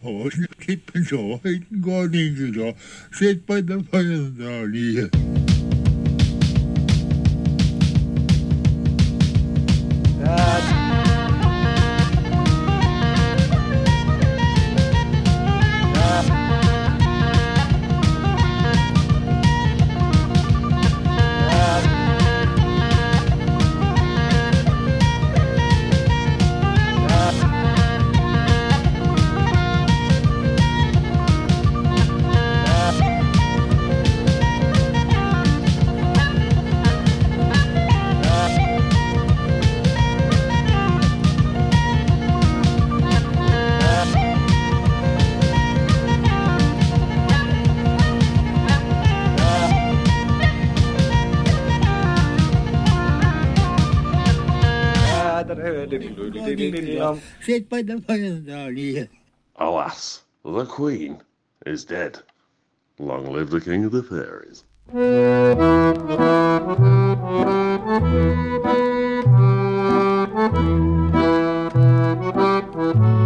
Polen kippen zo heet Groningen zo. Zit bij de Vijandalië. by the fire oh, Alas, the Queen is dead. Long live the King of the Fairies.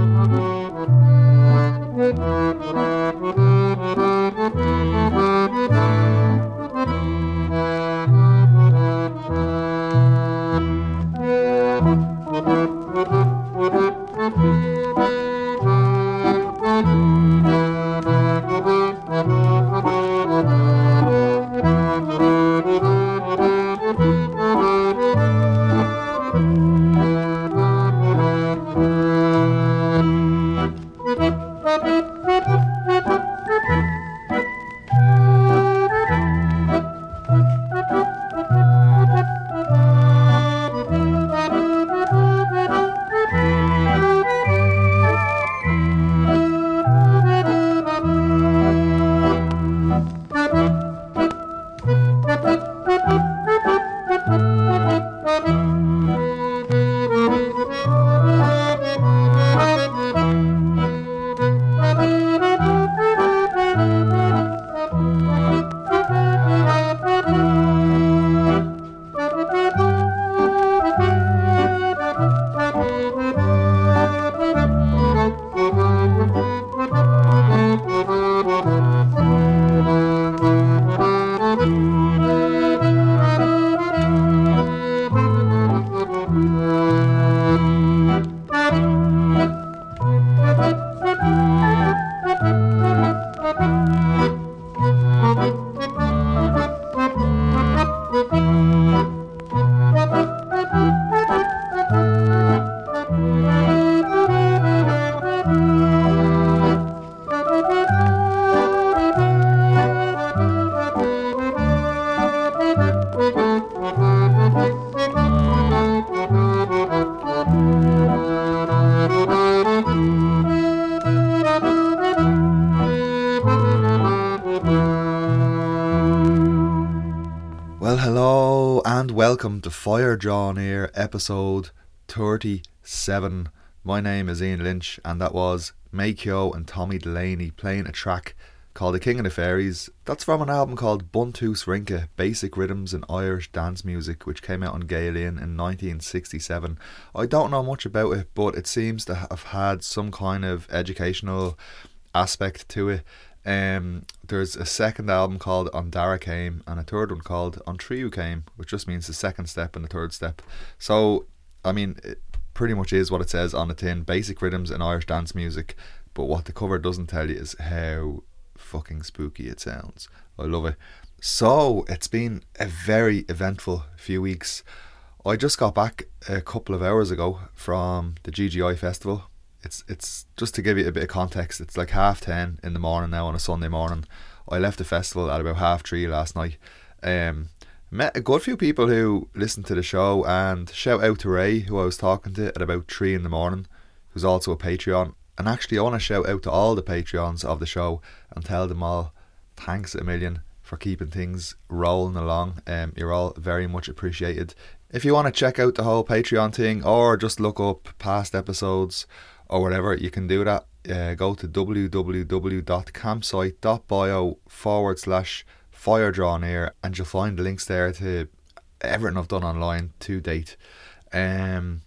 welcome to Fire Draw Near episode 37. My name is Ian Lynch, and that was Makyo and Tommy Delaney playing a track called The King of the Fairies. That's from an album called Buntús Rince Basic Rhythms in Irish Dance Music, which came out on Gael Linn in 1967. I don't know much about it, but it seems to have had some kind of educational aspect to it. Um, there's a second album called An Dara Céim and a third one called An Tríú Céim, which just means the second step and the third step. So, I mean, it pretty much is what it says on the tin basic rhythms in Irish dance music. But what the cover doesn't tell you is how fucking spooky it sounds. I love it. So, it's been a very eventful few weeks. I just got back a couple of hours ago from the GGI festival it's it's just to give you a bit of context. It's like half ten in the morning now on a Sunday morning. I left the festival at about half three last night. Um, met a good few people who listened to the show and shout out to Ray who I was talking to at about three in the morning, who's also a Patreon. And actually, I want to shout out to all the Patreons of the show and tell them all thanks a million for keeping things rolling along. Um, you're all very much appreciated. If you want to check out the whole Patreon thing or just look up past episodes or whatever, you can do that. Uh, go to www.campsite.bio forward slash fire draw near and you'll find the links there to everything I've done online to date. Um,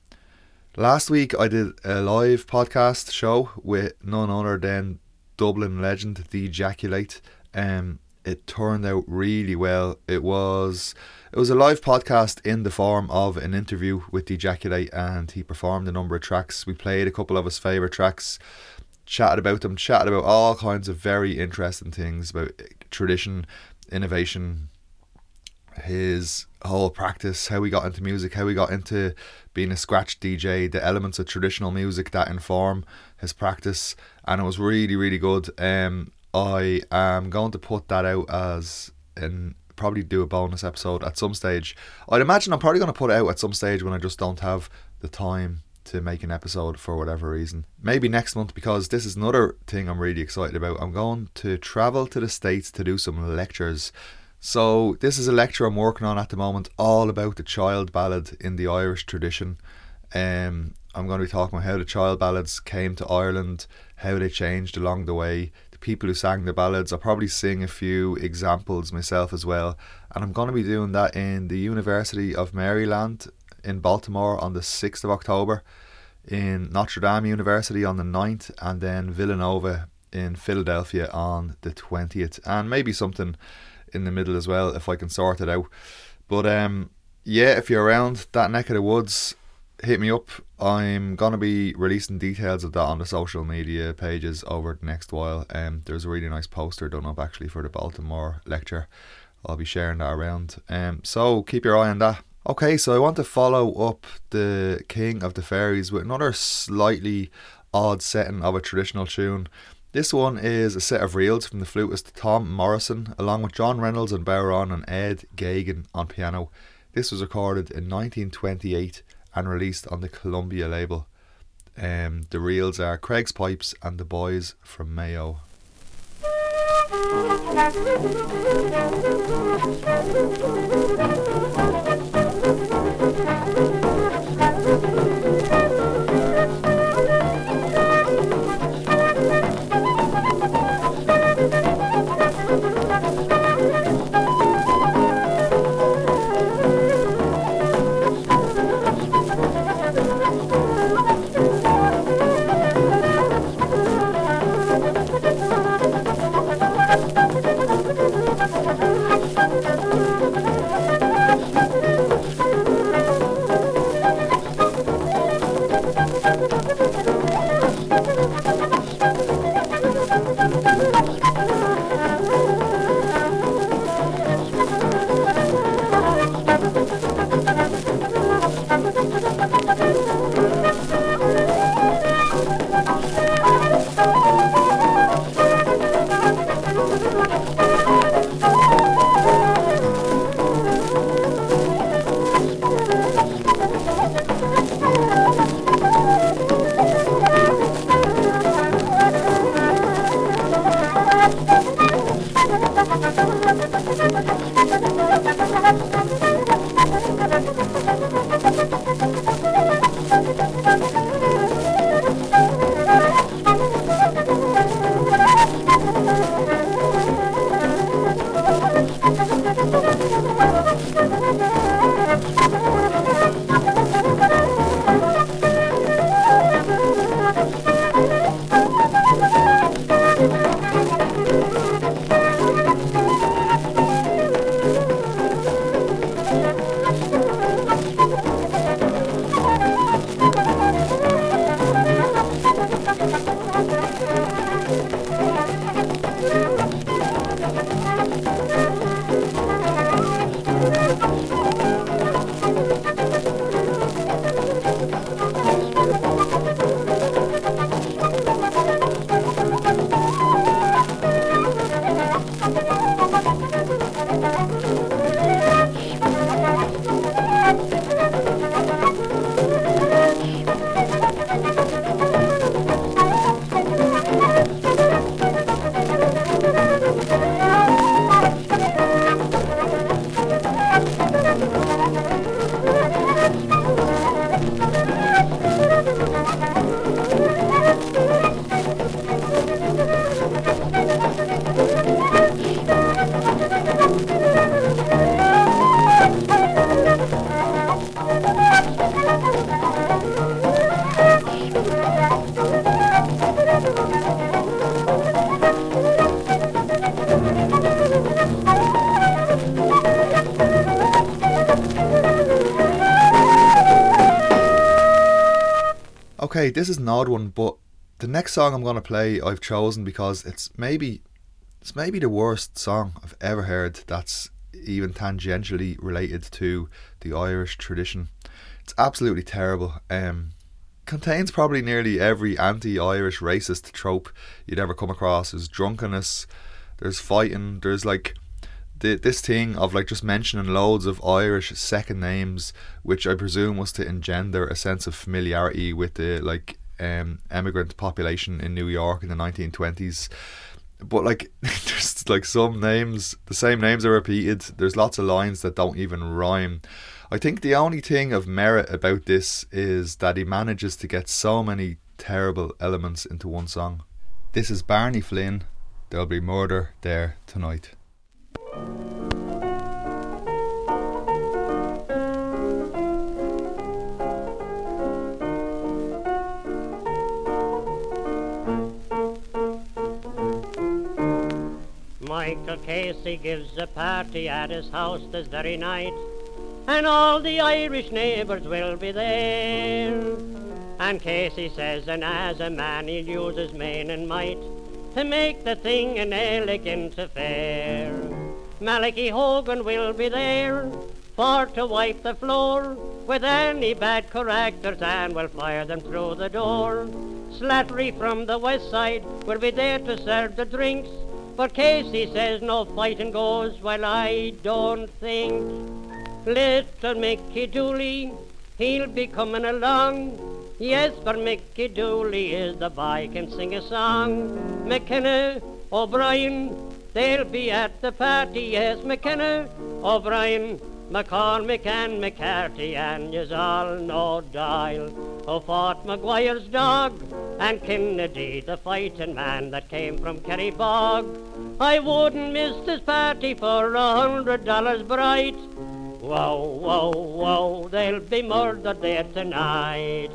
Last week I did a live podcast show with none other than Dublin legend The Ejaculate. Um, it turned out really well. It was it was a live podcast in the form of an interview with The Ejaculate, and he performed a number of tracks. We played a couple of his favorite tracks, chatted about them, chatted about all kinds of very interesting things about tradition, innovation, his whole practice, how he got into music, how he got into being a scratch DJ, the elements of traditional music that inform his practice, and it was really, really good. Um, I am going to put that out as and probably do a bonus episode at some stage. I'd imagine I'm probably going to put it out at some stage when I just don't have the time to make an episode for whatever reason. Maybe next month because this is another thing I'm really excited about. I'm going to travel to the States to do some lectures. So, this is a lecture I'm working on at the moment, all about the child ballad in the Irish tradition. Um, I'm going to be talking about how the child ballads came to Ireland, how they changed along the way, people who sang the ballads. I'll probably sing a few examples myself as well. And I'm going to be doing that in the University of Maryland in Baltimore on the 6th of October, in Notre Dame University on the 9th, and then Villanova in Philadelphia on the 20th. And maybe something in the middle as well if I can sort it out. But um, yeah, if you're around that neck of the woods, hit me up. I'm gonna be releasing details of that on the social media pages over the next while. Um, there's a really nice poster done up actually for the Baltimore lecture. I'll be sharing that around. Um, so keep your eye on that. Okay, so I want to follow up the King of the Fairies with another slightly odd setting of a traditional tune. This one is a set of reels from the flutist Tom Morrison, along with John Reynolds and Bowron and Ed Geoghegan on piano. This was recorded in 1928 and released on the Columbia label. Um, the reels are Craig's Pipes and The Boys from Mayo. Okay, this is an odd one, but the next song I'm gonna play I've chosen because it's maybe it's maybe the worst song I've ever heard that's even tangentially related to the Irish tradition. It's absolutely terrible. Um, contains probably nearly every anti-Irish racist trope you'd ever come across. There's drunkenness, there's fighting, there's like the, this thing of like just mentioning loads of Irish second names, which I presume was to engender a sense of familiarity with the like um, immigrant population in New York in the 1920s. But like, there's like some names, the same names are repeated. There's lots of lines that don't even rhyme. I think the only thing of merit about this is that he manages to get so many terrible elements into one song. This is Barney Flynn. There'll be murder there tonight. Michael Casey gives a party at his house this very night, and all the Irish neighbours will be there. And Casey says, and as a man he'll use his main and might to make the thing an elegant affair. Malachy Hogan will be there for to wipe the floor with any bad characters and will fire them through the door. Slattery from the west side will be there to serve the drinks but Casey says no fighting goes while I don't think. Little Mickey Dooley, he'll be coming along. Yes, for Mickey Dooley is the boy can sing a song. McKenna, O'Brien, they'll be at the party. Yes, McKenna, O'Brien, McCormick and McCarthy and yous all know Doyle who fought Maguire's dog and Kennedy, the fighting man that came from Kerrybog. I wouldn't miss this party for a hundred dollars bright. Whoa, whoa, whoa, they'll be murdered there tonight.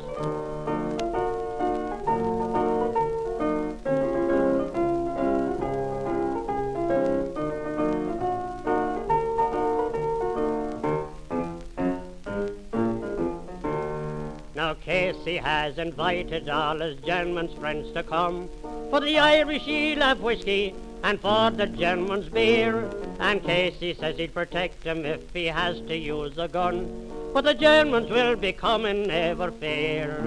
Now Casey has invited all his German's friends to come. For the Irish he'll have whiskey and for the Germans beer. And Casey says he'd protect if he has to use a gun. But the Germans will be coming, never fear.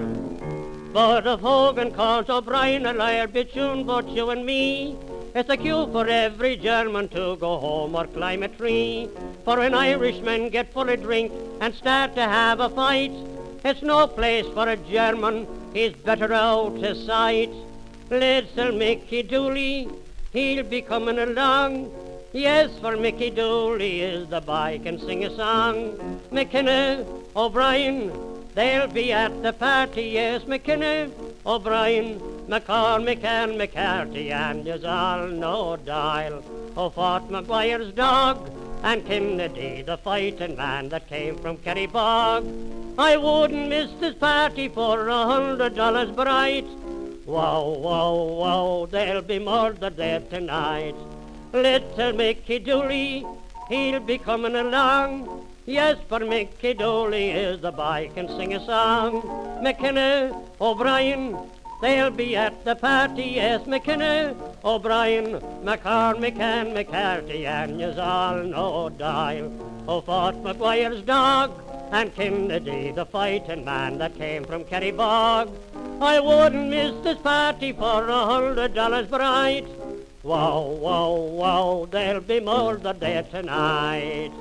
But if Hogan calls O'Brien a liar between both you and me, it's a cue for every German to go home or climb a tree. For when Irishmen get full of drink and start to have a fight, it's no place for a German, he's better out of sight. Little Mickey Dooley, he'll be coming along. Yes, for Mickey Dooley is the boy can sing a song. McKenna, O'Brien, they'll be at the party. Yes, McKenna, O'Brien, McCormick and McCarthy, and yous all know Doyle, who fought McGuire's dog and Kennedy, the fighting man that came from Kerrybog. I wouldn't miss this party for a hundred dollars bright. Whoa, whoa, whoa, there'll be murder there tonight. Little Mickey Dooley, he'll be coming along. Yes, for Mickey Dooley is the boy can sing a song. McKenna, O'Brien, They'll be at the party, as McKenna, O'Brien, McCormick and McCarthy, and yous all know Doyle, oh, who fought Maguire's dog, and Kennedy, the fighting man that came from Kerrybog. I wouldn't miss this party for a hundred dollars bright. Wow, wow, wow, there'll be murder there tonight.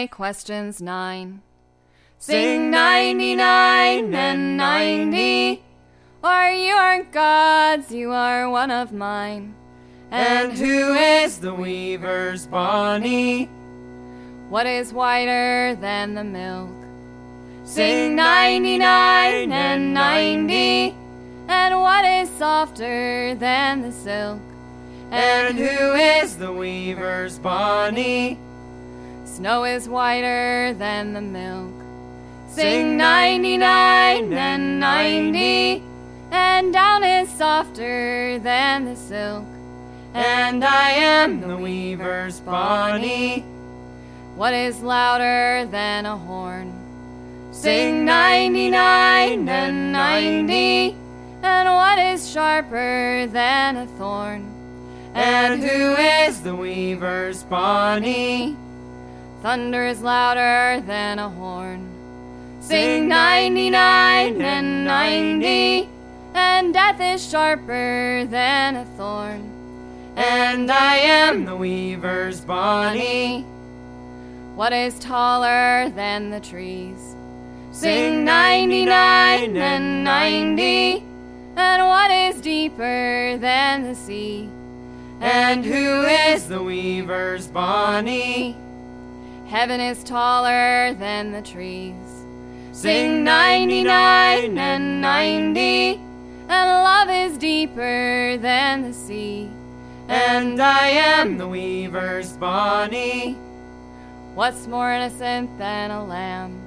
My questions nine. Sing 99 and 90. Or you aren't God's, you are one of mine. And who is the weaver's Bonnie? What is whiter than the milk? Sing 99 and 90. And what is softer than the silk? And who is the weaver's Bonnie? Snow is whiter than the milk. Sing 99 and 90. And down is softer than the silk. And I am the weaver's Bonnie. What is louder than a horn? Sing 99 and 90. And what is sharper than a thorn? And who is the weaver's Bonnie? Thunder is louder than a horn. Sing 99 and 90. And death is sharper than a thorn. And I am the weaver's Bonnie. What is taller than the trees? Sing 99 and 90. And what is deeper than the sea? And who is the weaver's Bonnie? Heaven is taller than the trees. Sing 99 and 90. And love is deeper than the sea. And I am the weaver's Bonnie. What's more innocent than a lamb?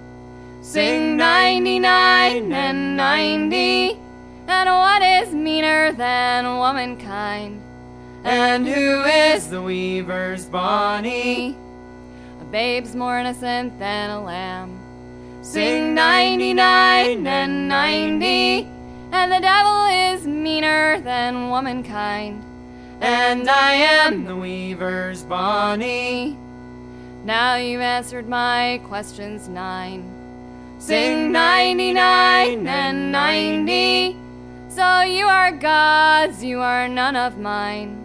Sing 99 and 90. And what is meaner than womankind? And who is the weaver's Bonnie? Babe's more innocent than a lamb. Sing 99 and 90. And the devil is meaner than womankind. And I am the weaver's Bonnie. Now you've answered my questions nine. Sing 99 and 90. So you are God's, you are none of mine.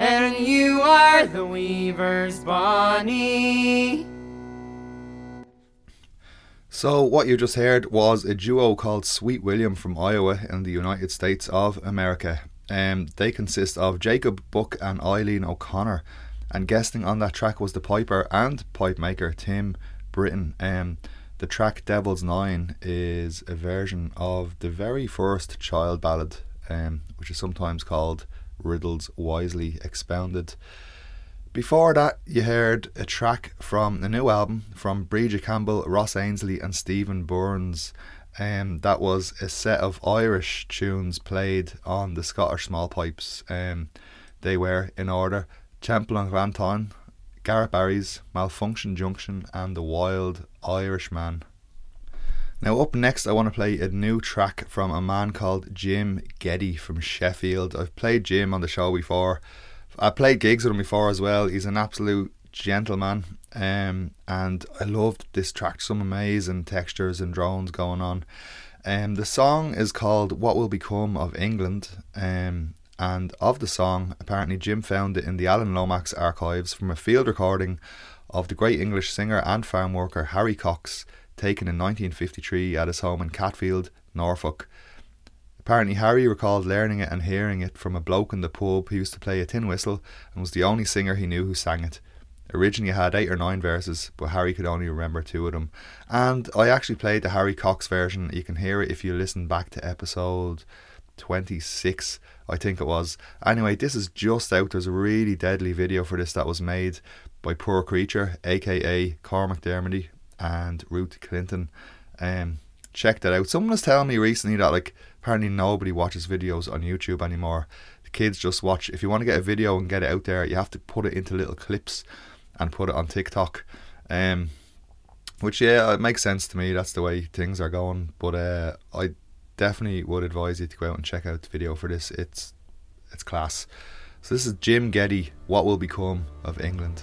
And you are the weaver's Bonnie. So, what you just heard was a duo called Sweet William from Iowa in the United States of America. Um, they consist of Jacob Buck and Eileen O'Connor, and guesting on that track was the piper and pipe maker Tim Britton. Um, the track Devil's Nine is a version of the very first child ballad, um, which is sometimes called Riddles Wisely Expounded. Before that, you heard a track from the new album from Brìghde Chaimbeul, Ross Ainslie, and Steven Byrnes. Um, that was a set of Irish tunes played on the Scottish small pipes. Um, they were in order and Granton, Garrett Barry's, Malfunction Junction, and The Wild Irishman. Now, up next, I want to play a new track from a man called Jim Ghedi from Sheffield. I've played Jim on the show before. I played gigs with him before as well. He's an absolute gentleman, um, and I loved this track. Some amazing textures and drones going on. Um, the song is called "What Will Become of England," um, and of the song, apparently Jim found it in the Alan Lomax archives from a field recording of the great English singer and farm worker Harry Cox, taken in 1953 at his home in Catfield, Norfolk. Apparently, Harry recalled learning it and hearing it from a bloke in the pub who used to play a tin whistle and was the only singer he knew who sang it. Originally it had eight or nine verses, but Harry could only remember two of them. And I actually played the Harry Cox version. You can hear it if you listen back to episode 26, I think it was. Anyway, this is just out. There's a really deadly video for this that was made by Poor Creature, aka Cormac Dermody and Ruth Clinton. Um, check that out. Someone was telling me recently that like apparently nobody watches videos on YouTube anymore. The kids just watch. If you want to get a video and get it out there, you have to put it into little clips and put it on TikTok. Um, which yeah, it makes sense to me. That's the way things are going. But uh, I definitely would advise you to go out and check out the video for this. It's it's class. So this is Jim Ghedi. What will become of England?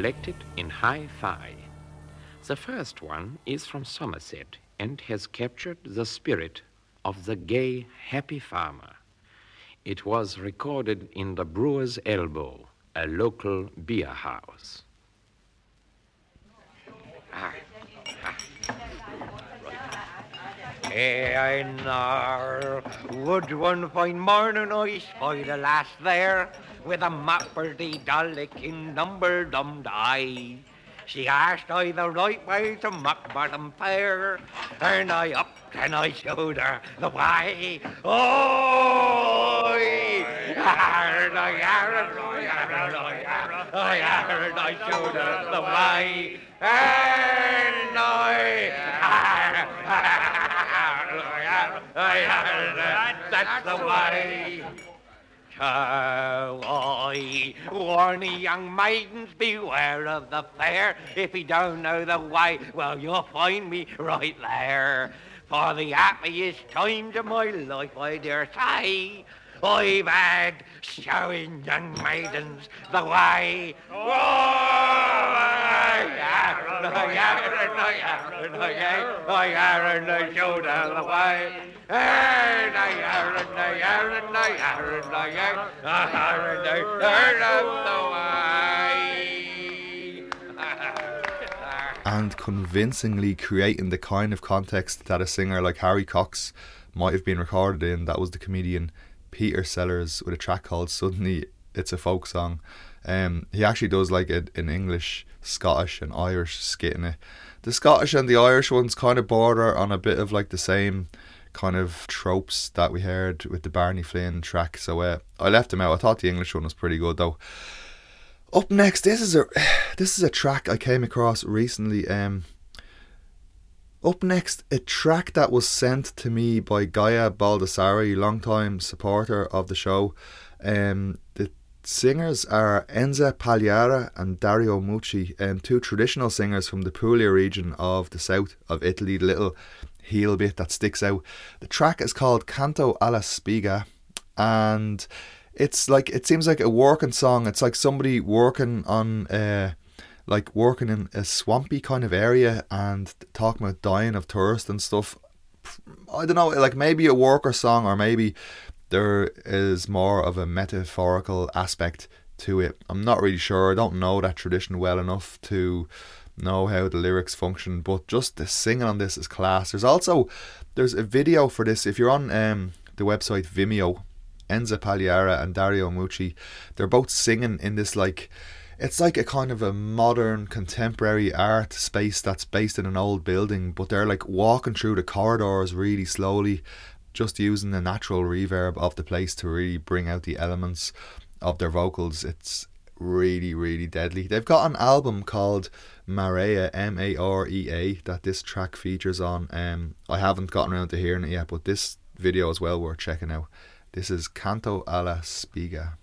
Collected in hi fi. The first one is from Somerset and has captured the spirit of the gay, happy farmer. It was recorded in the Brewer's Elbow, a local beer house. Ah, know. Would one fine morning I spied a lass there with a mapperty dallick number dum die. She asked I the right way to muck bottom fair, and I up and I showed her the way. Oh! And I and I and I showed her the way, and I that's the way. Oh, I warn the young maidens, beware of the fair. If you don't know the way, well, you'll find me right there. For the happiest times of my life, I dare say, I've had showing young maidens the way. I show them the way. And and convincingly creating the kind of context that a singer like Harry Cox might have been recorded in. That was the comedian Peter Sellers with a track called Suddenly It's a Folk Song. Um, he actually does like it in English, Scottish, and Irish skit in it. The Scottish and the Irish ones kind of border on a bit of like the same kind of tropes that we heard with the Barney Flynn track. So uh, I left him out. I thought the English one was pretty good though. Up next, this is a this is a track I came across recently. Um, up next, a track that was sent to me by Gaia Baldassari, longtime supporter of the show. Um, the singers are Enza Pagliara and Dario Mucci, um, two traditional singers from the Puglia region of the south of Italy. The little heel bit that sticks out. The track is called Canto alla Spiga, and it's like it seems like a working song. It's like somebody working on. Uh, like working in a swampy kind of area and talking about dying of thirst and stuff. I don't know, like maybe a worker song or maybe there is more of a metaphorical aspect to it. I'm not really sure. I don't know that tradition well enough to know how the lyrics function, but just the singing on this is class. There's also there's a video for this. If you're on um, the website Vimeo, Enza Pagliara and Dario Mucci, they're both singing in this like it's like a kind of a modern contemporary art space that's based in an old building, but they're like walking through the corridors really slowly, just using the natural reverb of the place to really bring out the elements of their vocals. It's really, really deadly. They've got an album called Marea, M A R E A, that this track features on. Um, I haven't gotten around to hearing it yet, but this video is well worth checking out. This is Canto alla Spiga.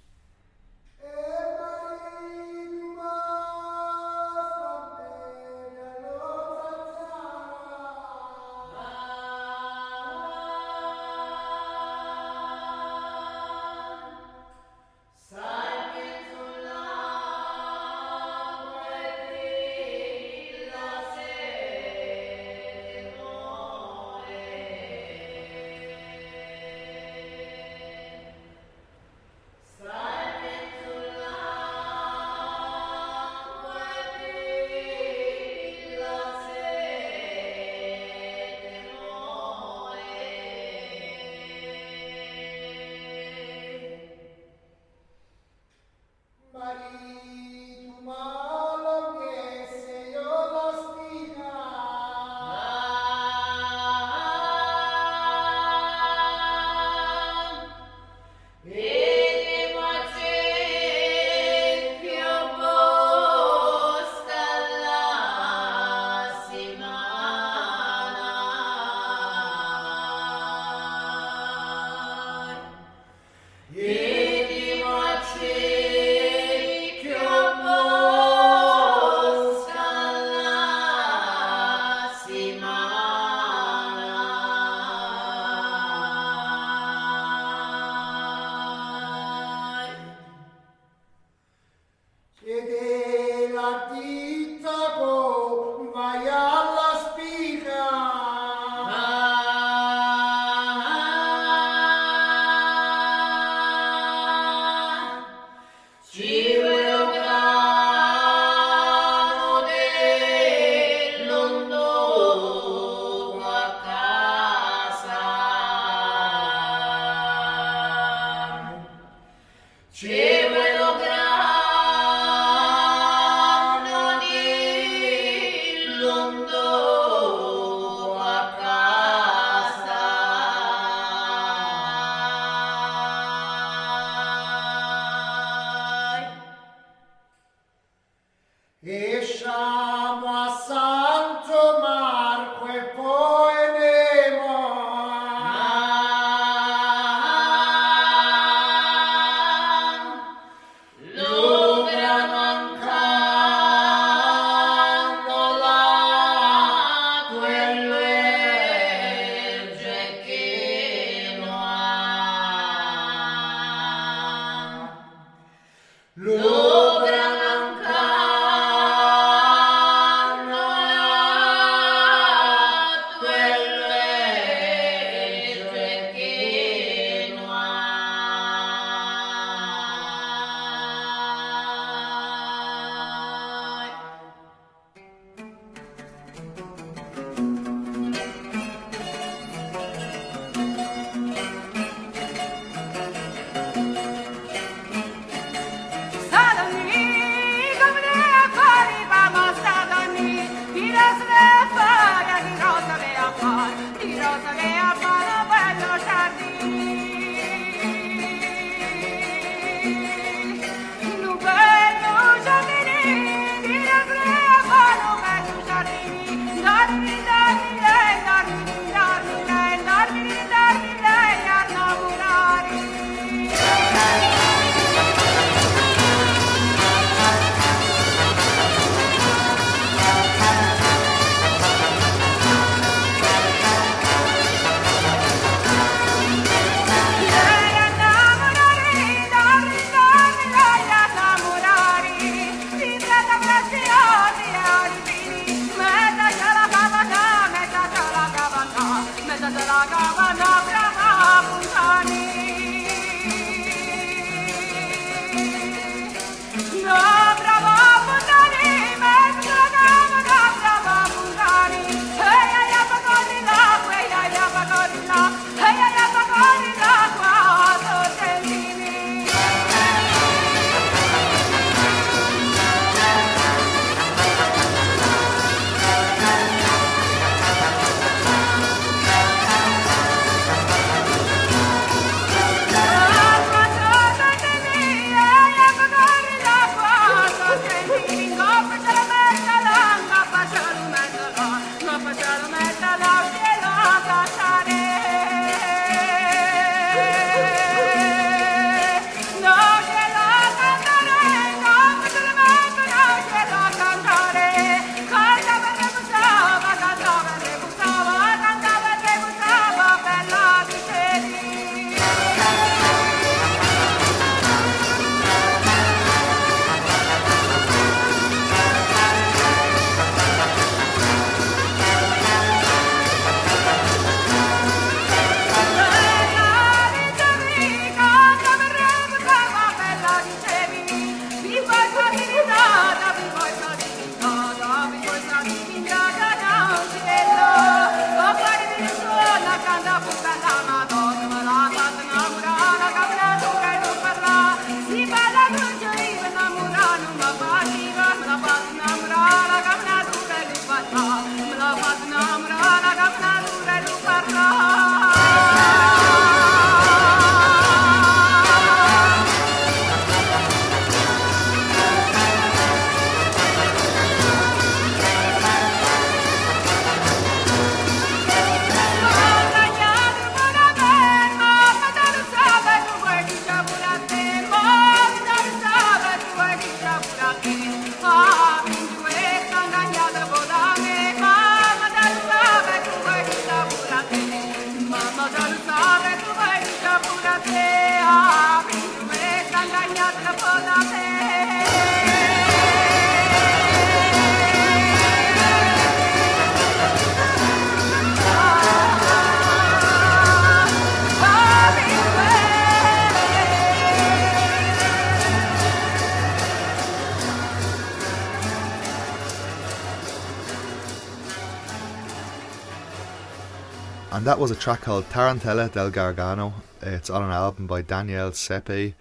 That was a track called Tarantella del Gargano. It's on an album by Daniel Sepe.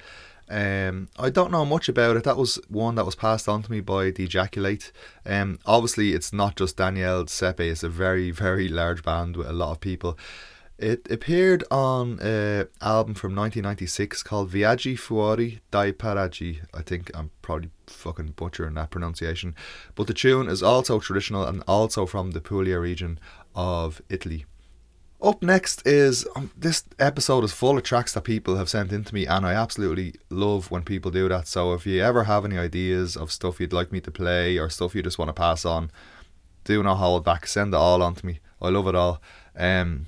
Um, I don't know much about it. That was one that was passed on to me by the Ejaculate. Um, obviously, it's not just Daniel Sepe. It's a very, very large band with a lot of people. It appeared on an album from 1996 called Viaggi Fuori dai Paraggi. I think I'm probably fucking butchering that pronunciation. But the tune is also traditional and also from the Puglia region of Italy. Up next is um, this episode is full of tracks that people have sent in to me, and I absolutely love when people do that. So if you ever have any ideas of stuff you'd like me to play or stuff you just want to pass on, do not hold back. Send it all on to me. I love it all. Um,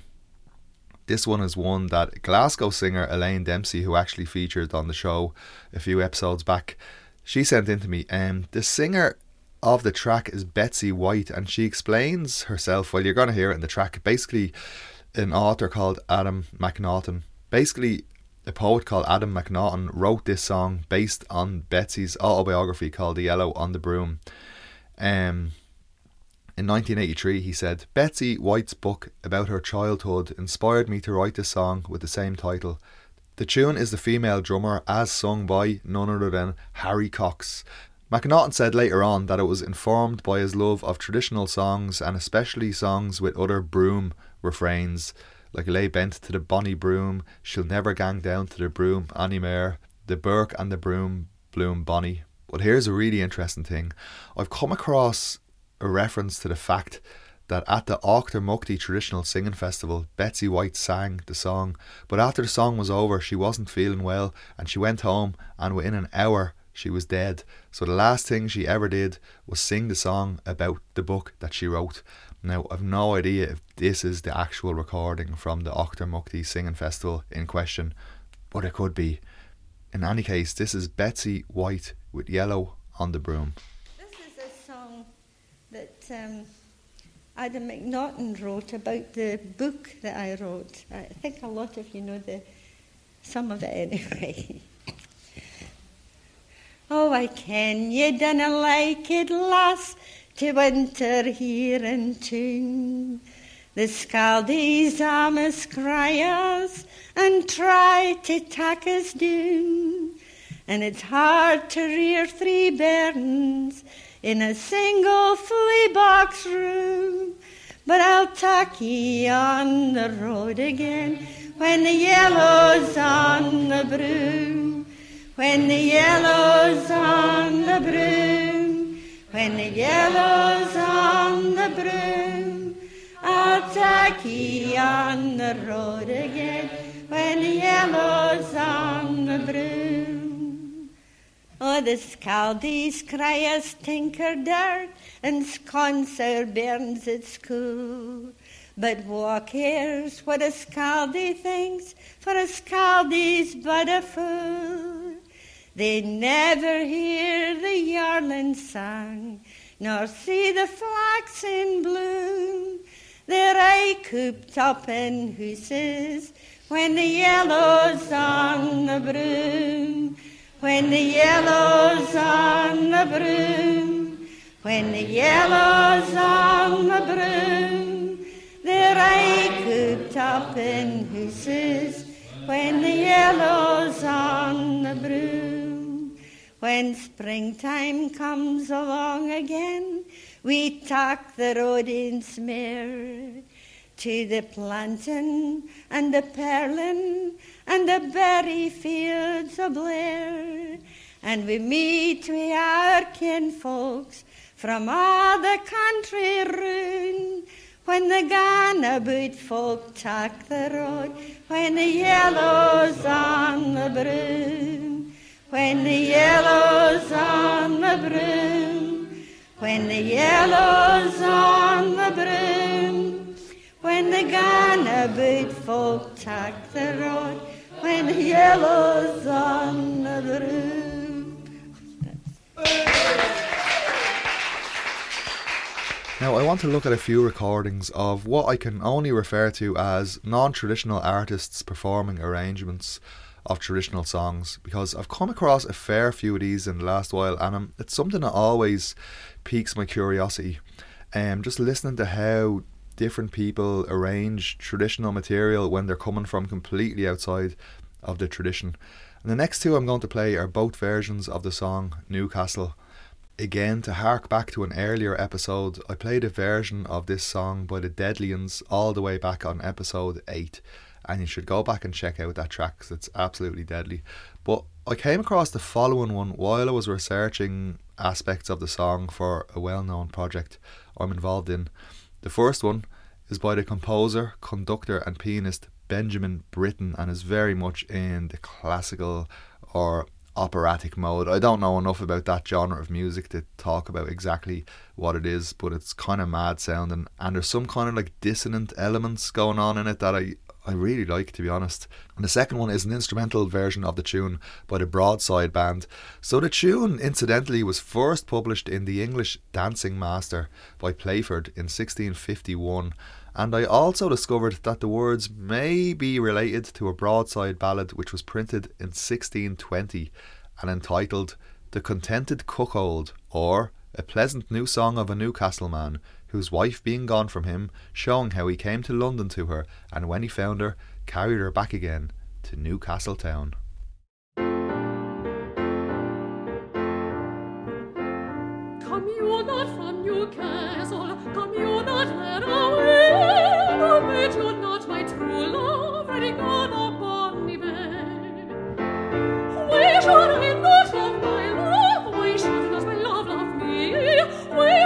this one is one that Glasgow singer Elaine Dempsey, who actually featured on the show a few episodes back, she sent in to me. Um, the singer of the track is Betsy White, and she explains herself. Well, you're going to hear it in the track. Basically, an author called Adam McNaughton. Basically, a poet called Adam McNaughton wrote this song based on Betsy's autobiography called The Yellow on the Broom. Um, in 1983, he said, Betsy White's book about her childhood inspired me to write the song with the same title. The tune is the female drummer as sung by none other than Harry Cox. McNaughton said later on that it was informed by his love of traditional songs and especially songs with other broom refrains, like Lay Bent to the Bonnie Broom, She'll Never Gang Down to the Broom Anymore, The Burke and the Broom Bloom Bonnie. But here's a really interesting thing. I've come across a reference to the fact that at the Auchtermuchty Traditional Singing Festival, Betsy White sang the song, but after the song was over, she wasn't feeling well and she went home, and within an hour, she was dead. So the last thing she ever did was sing the song about the book that she wrote. Now, I've no idea if this is the actual recording from the Auchtermuchty Singing Festival in question, but it could be. In any case, this is Betsy White with Yellow on the Broom. This is a song that um, Adam McNaughton wrote about the book that I wrote. I think a lot of you know the some of it anyway. oh, I ken ye dinna like it, lass, to winter here in tune. The scaldies cry us and try to tack us down. And it's hard to rear three bairns in a single flea box room. But I'll tack ye on the road again when the yellow's on the broom. When the yellow's on the broom. When the yellow's on the broom. I'll tack ye on the road again when the yellow's on the broom. Oh, the scaldies cry as tinker dirt and sconce bairns at school. But wha cares what a scaldie thinks, for a scaldie's but a fool. They never hear the yarlin song, nor see the flax in bloom. They're aye cooped up in hooses when the yellow's on the broom. When the yellow's on the broom, when the yellow's on the broom, they're aye cooped up in hooses when the yellow's on the broom. When springtime comes along again, we tack the road in smear to the plantain and the perlin and the berry fields of Blair. And we meet we our kinfolks from all the country round. When the gan-aboot folk tack the road, when the yellow's on the broom, when the yellow's on the broom, when the yellow's on the broom, when the gan-aboot folk tack the road, when the yellow's on the broom. Now, I want to look at a few recordings of what I can only refer to as non traditional artists performing arrangements of traditional songs because I've come across a fair few of these in the last while and um, it's something that always piques my curiosity. Um, just listening to how different people arrange traditional material when they're coming from completely outside of the tradition. And the next two I'm going to play are both versions of the song Newcastle. again to hark back to an earlier episode, I played a version of this song by the Deadlians all the way back on episode 8. And you should go back and check out that track because it's absolutely deadly. But I came across the following one while I was researching aspects of the song for a well known project I'm involved in. The first one is by the composer, conductor, and pianist Benjamin Britten and is very much in the classical or operatic mode. I don't know enough about that genre of music to talk about exactly what it is, but it's kind of mad sounding and there's some kind of like dissonant elements going on in it that I I really like to be honest. And the second one is an instrumental version of the tune by the Broadside Band. So the tune incidentally was first published in the English Dancing Master by Playford in 1651 and I also discovered that the words may be related to a broadside ballad which was printed in 1620 and entitled The Contented Cuckold, or A Pleasant New Song of a Newcastle Man, whose wife being gone from him, showing how he came to London to her, and when he found her, carried her back again to Newcastle town.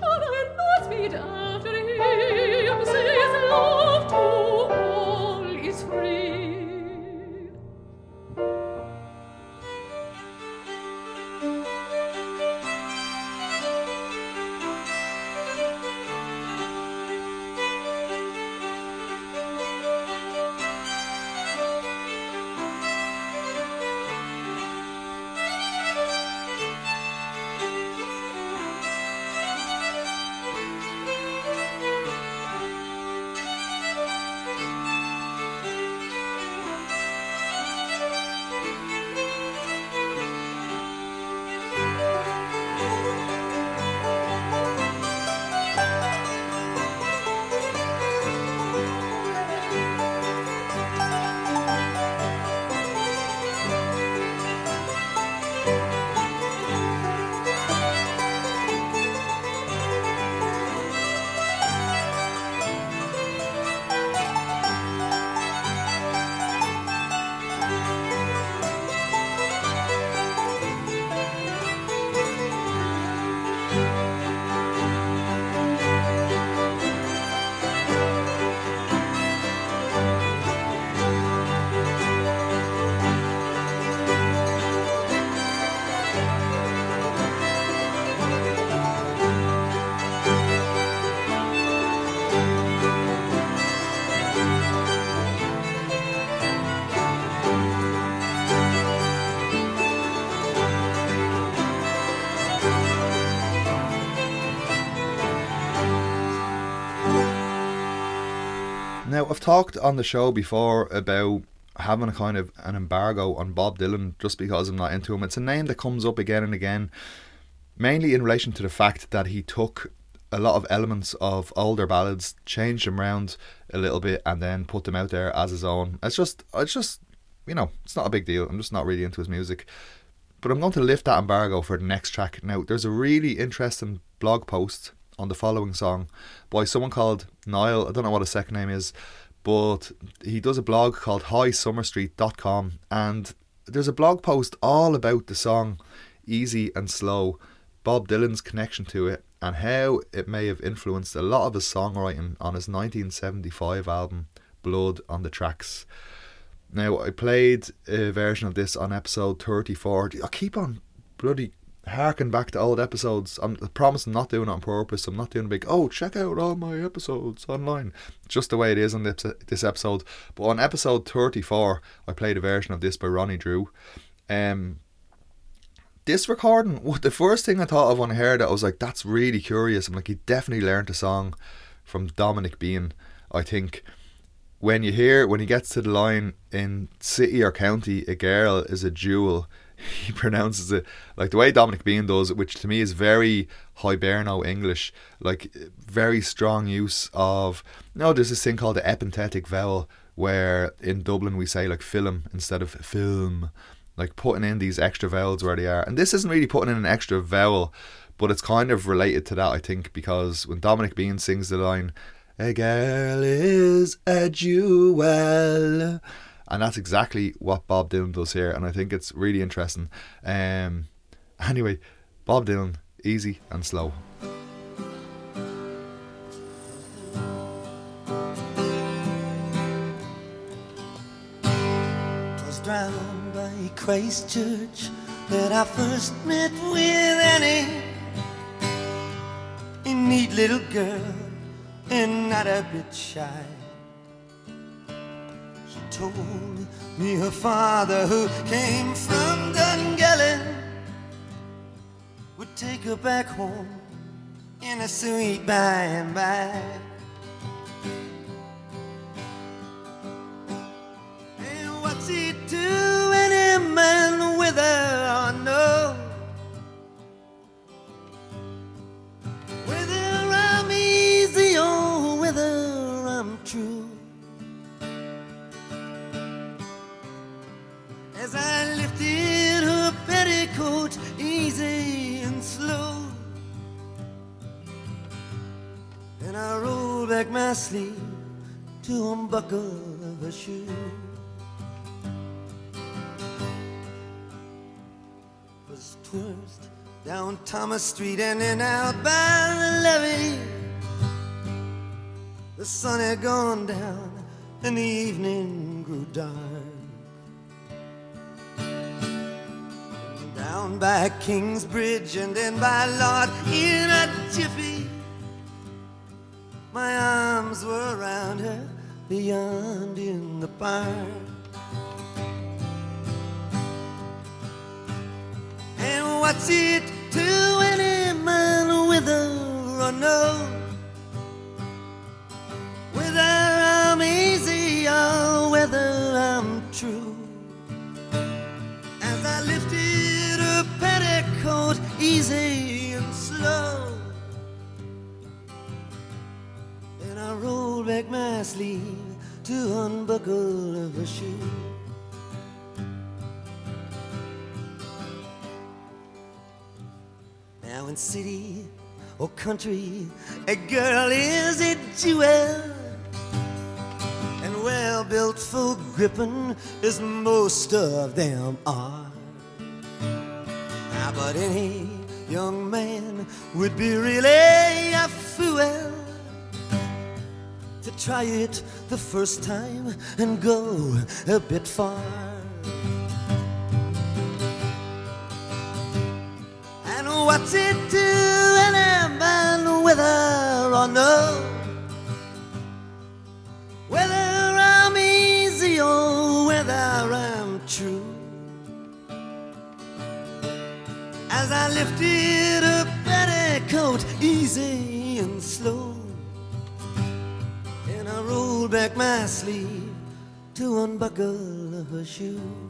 Shall I not meet after him? Says love to I've talked on the show before about having a kind of an embargo on Bob Dylan just because I'm not into him. It's a name that comes up again and again, mainly in relation to the fact that he took a lot of elements of older ballads, changed them around a little bit, and then put them out there as his own. It's just, it's just, you know, it's not a big deal. I'm just not really into his music. But I'm going to lift that embargo for the next track. Now, there's a really interesting blog post on the following song by someone called Niall. I don't know what his second name is, but he does a blog called highsummerstreet.com and there's a blog post all about the song Easy and Slow, Bob Dylan's connection to it, and how it may have influenced a lot of his songwriting on his 1975 album Blood on the Tracks. Now, I played a version of this on episode 34. I keep on bloody harking back to old episodes. I'm I promise I'm not doing it on purpose. I'm not doing a big, oh, check out all my episodes online. Just the way it is on this, episode. But on episode 34, I played a version of this by Ronnie Drew. Um, this recording, the first thing I thought of when I heard it, I was like, that's really curious. I'm like, he definitely learned a song from Dominic Behan. I think when you hear when he gets to the line in city or county, a girl is a jewel. He pronounces it like the way Dominic Behan does it, which to me is very Hiberno English, like very strong use of. No, there's this thing called the epenthetic vowel, where in Dublin we say like film instead of film, like putting in these extra vowels where they are. And this isn't really putting in an extra vowel, but it's kind of related to that, I think, because when Dominic Behan sings the line, a girl is a jewel. And that's exactly what Bob Dylan does here, and I think it's really interesting. Um, anyway, Bob Dylan, easy and slow. drowned by Christchurch that I first met with Annie. A neat little girl and not a bit shy. Told me her father, who came from Dungelly, would take her back home in a sweet by and by. Thomas Street and then out by the Liffey. The sun had gone down and the evening grew dark. Down by Kingsbridge and then by Lord in a jiffy. My arms were around her beyond in the park. And what's it my sleeve to unbuckle her shoe. Now in city or country, a girl is a jewel. And well built, for gripping, as most of them are. Now, but any young man would be really a fool try it the first time and go a bit far. And what's it to any man whether or no? Whether I'm easy or whether I'm true. As I lifted her petticoat easy back my sleeve to unbuckle her shoe.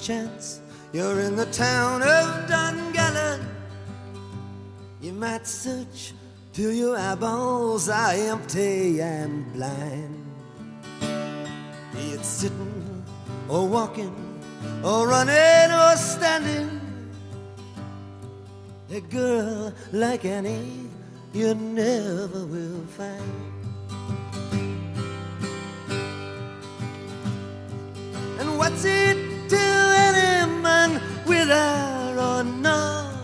chance you're in the town of Dungannon. You might search till your eyeballs are empty and blind. Be it sitting or walking or running or standing, a girl like Annie you never will find. And what's it man with air or none.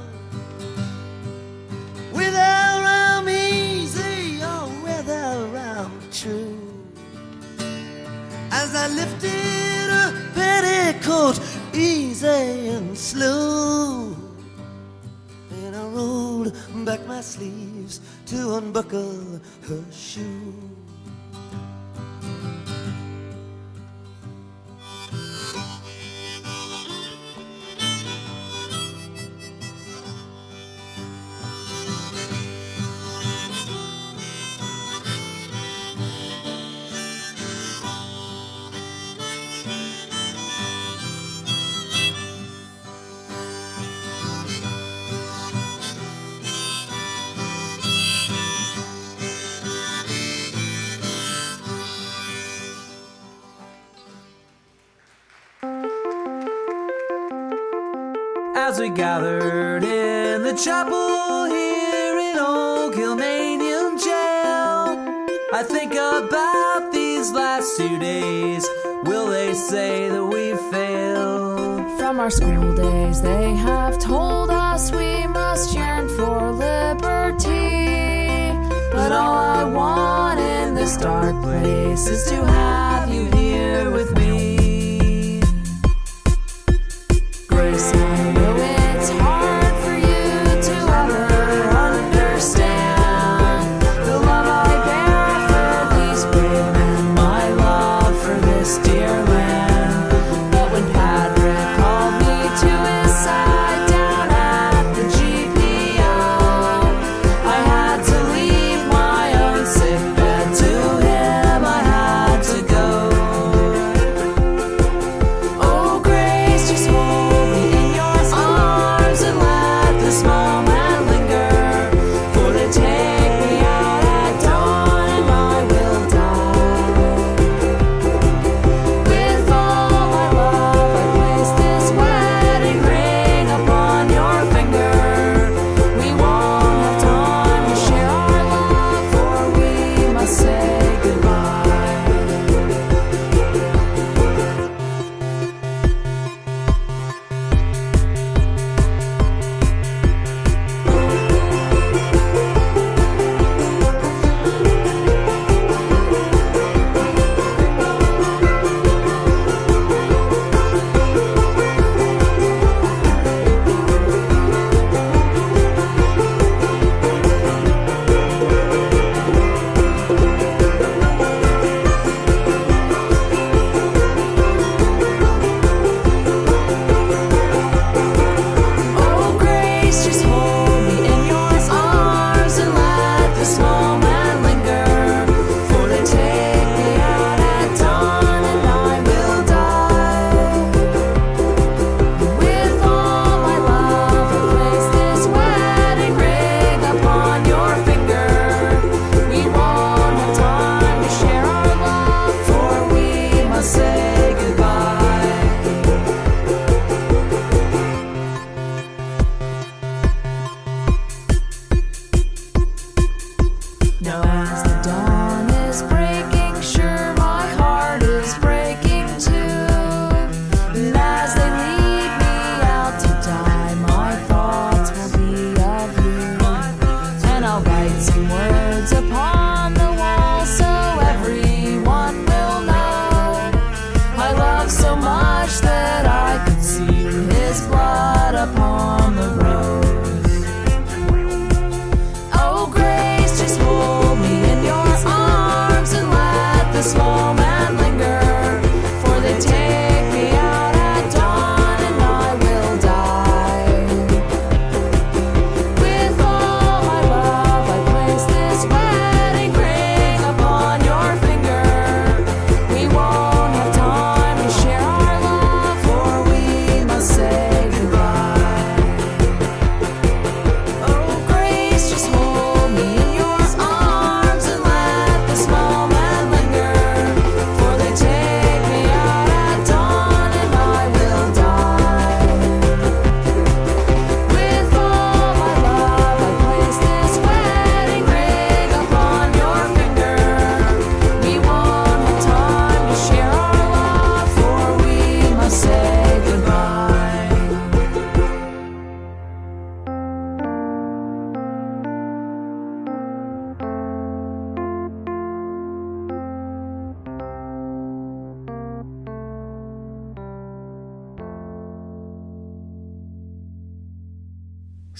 Whether I'm easy oh, or whether I'm true. As I lifted a petticoat, easy and slow. And I rolled back my sleeves to unbuckle her shoe. trouble here in old Kilmainham jail. I think about these last two days. Will they say that we failed? From our school days, they have told us we must yearn for liberty. But all I want in this dark place is to have you here with me.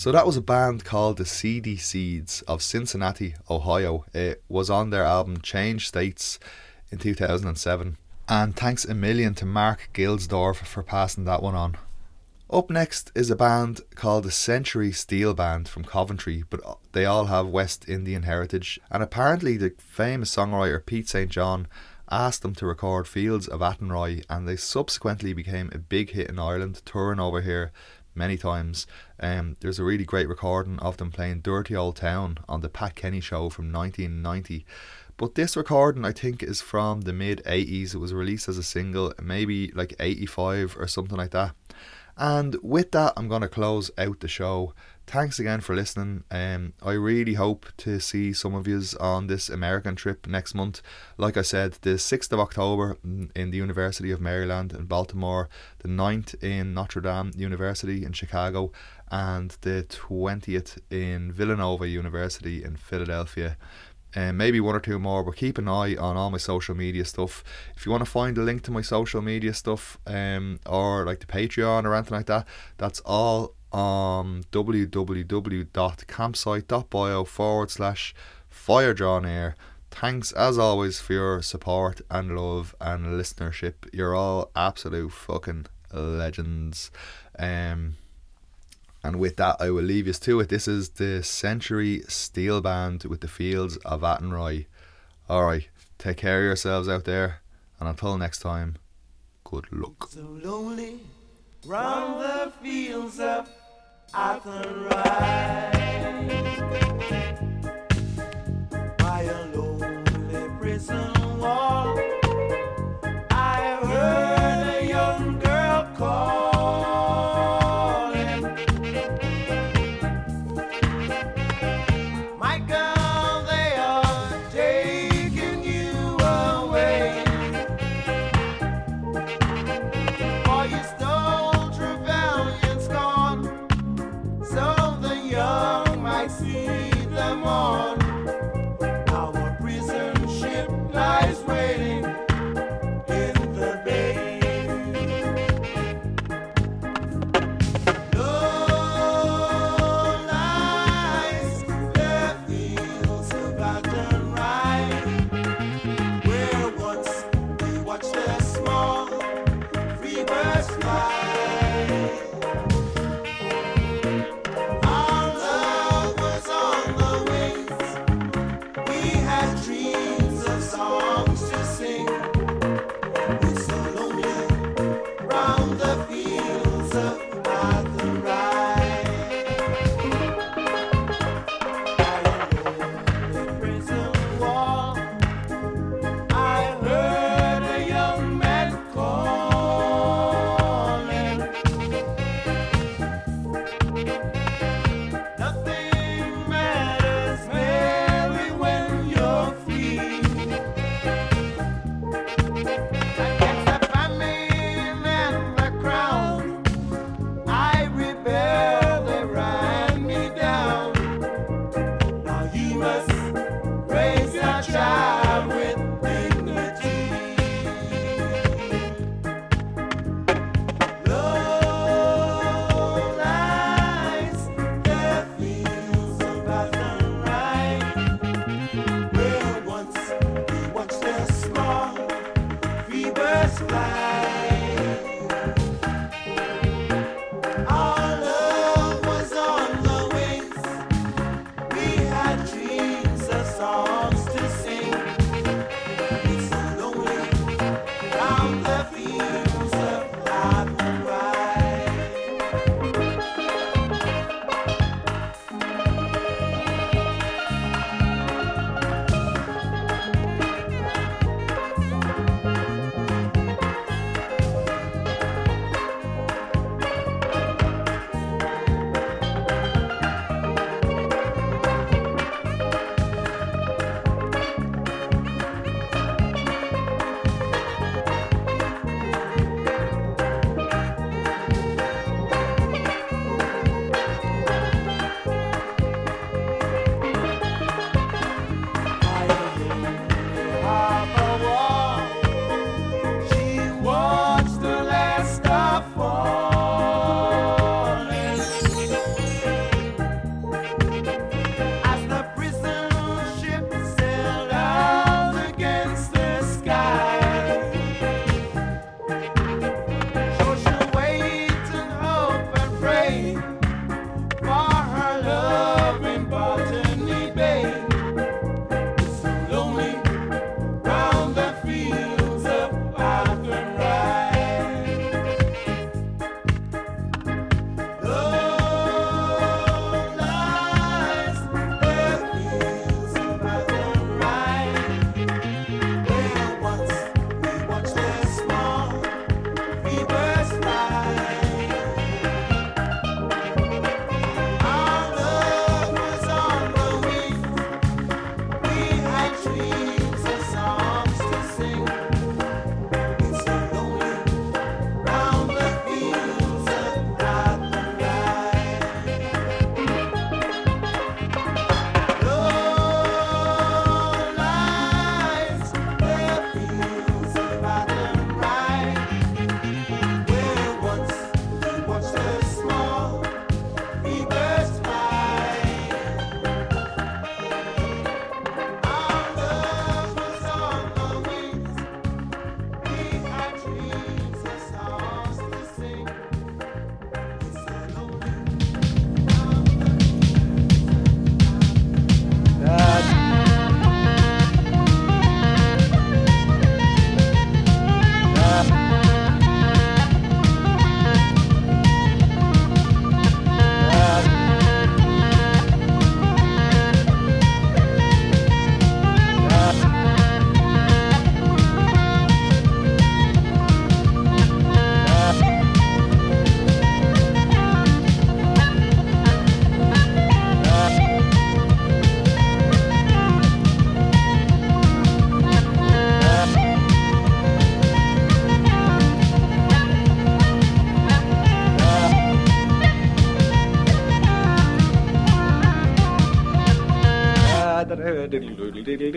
So that was a band called the Seedy Seeds of Cincinnati, Ohio. It was on their album Change States in 2007. And thanks a million to Mark Gilsdorf for passing that one on. Up next is a band called the Century Steel Band from Coventry, but they all have West Indian heritage. And apparently, the famous songwriter Pete St. John asked them to record Fields of Athenry, and they subsequently became a big hit in Ireland, touring over here many times. Um, there's a really great recording of them playing Dirty Old Town on the Pat Kenny show from 1990. But this recording, I think, is from the mid 80s. It was released as a single, maybe like 85 or something like that. And with that, I'm going to close out the show. Thanks again for listening. Um, I really hope to see some of yous on this American trip next month. Like I said, the 6th of October in the University of Maryland in Baltimore, the 9th in Notre Dame University in Chicago, and the 20th in Villanova University in Philadelphia and maybe one or two more. But keep an eye on all my social media stuff. If you want to find a link to my social media stuff, um, or like the Patreon or anything like that, that's all on www.campsite.bio forward slash fire draw near. Thanks as always for your support and love and listenership. You're all absolute fucking legends. Um, and with that, I will leave you to it. This is the Century Steel Band with the Fields of Athenry. Alright, take care of yourselves out there, and until next time, good luck. So lonely round the fields of Athenry by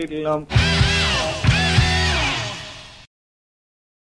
diddle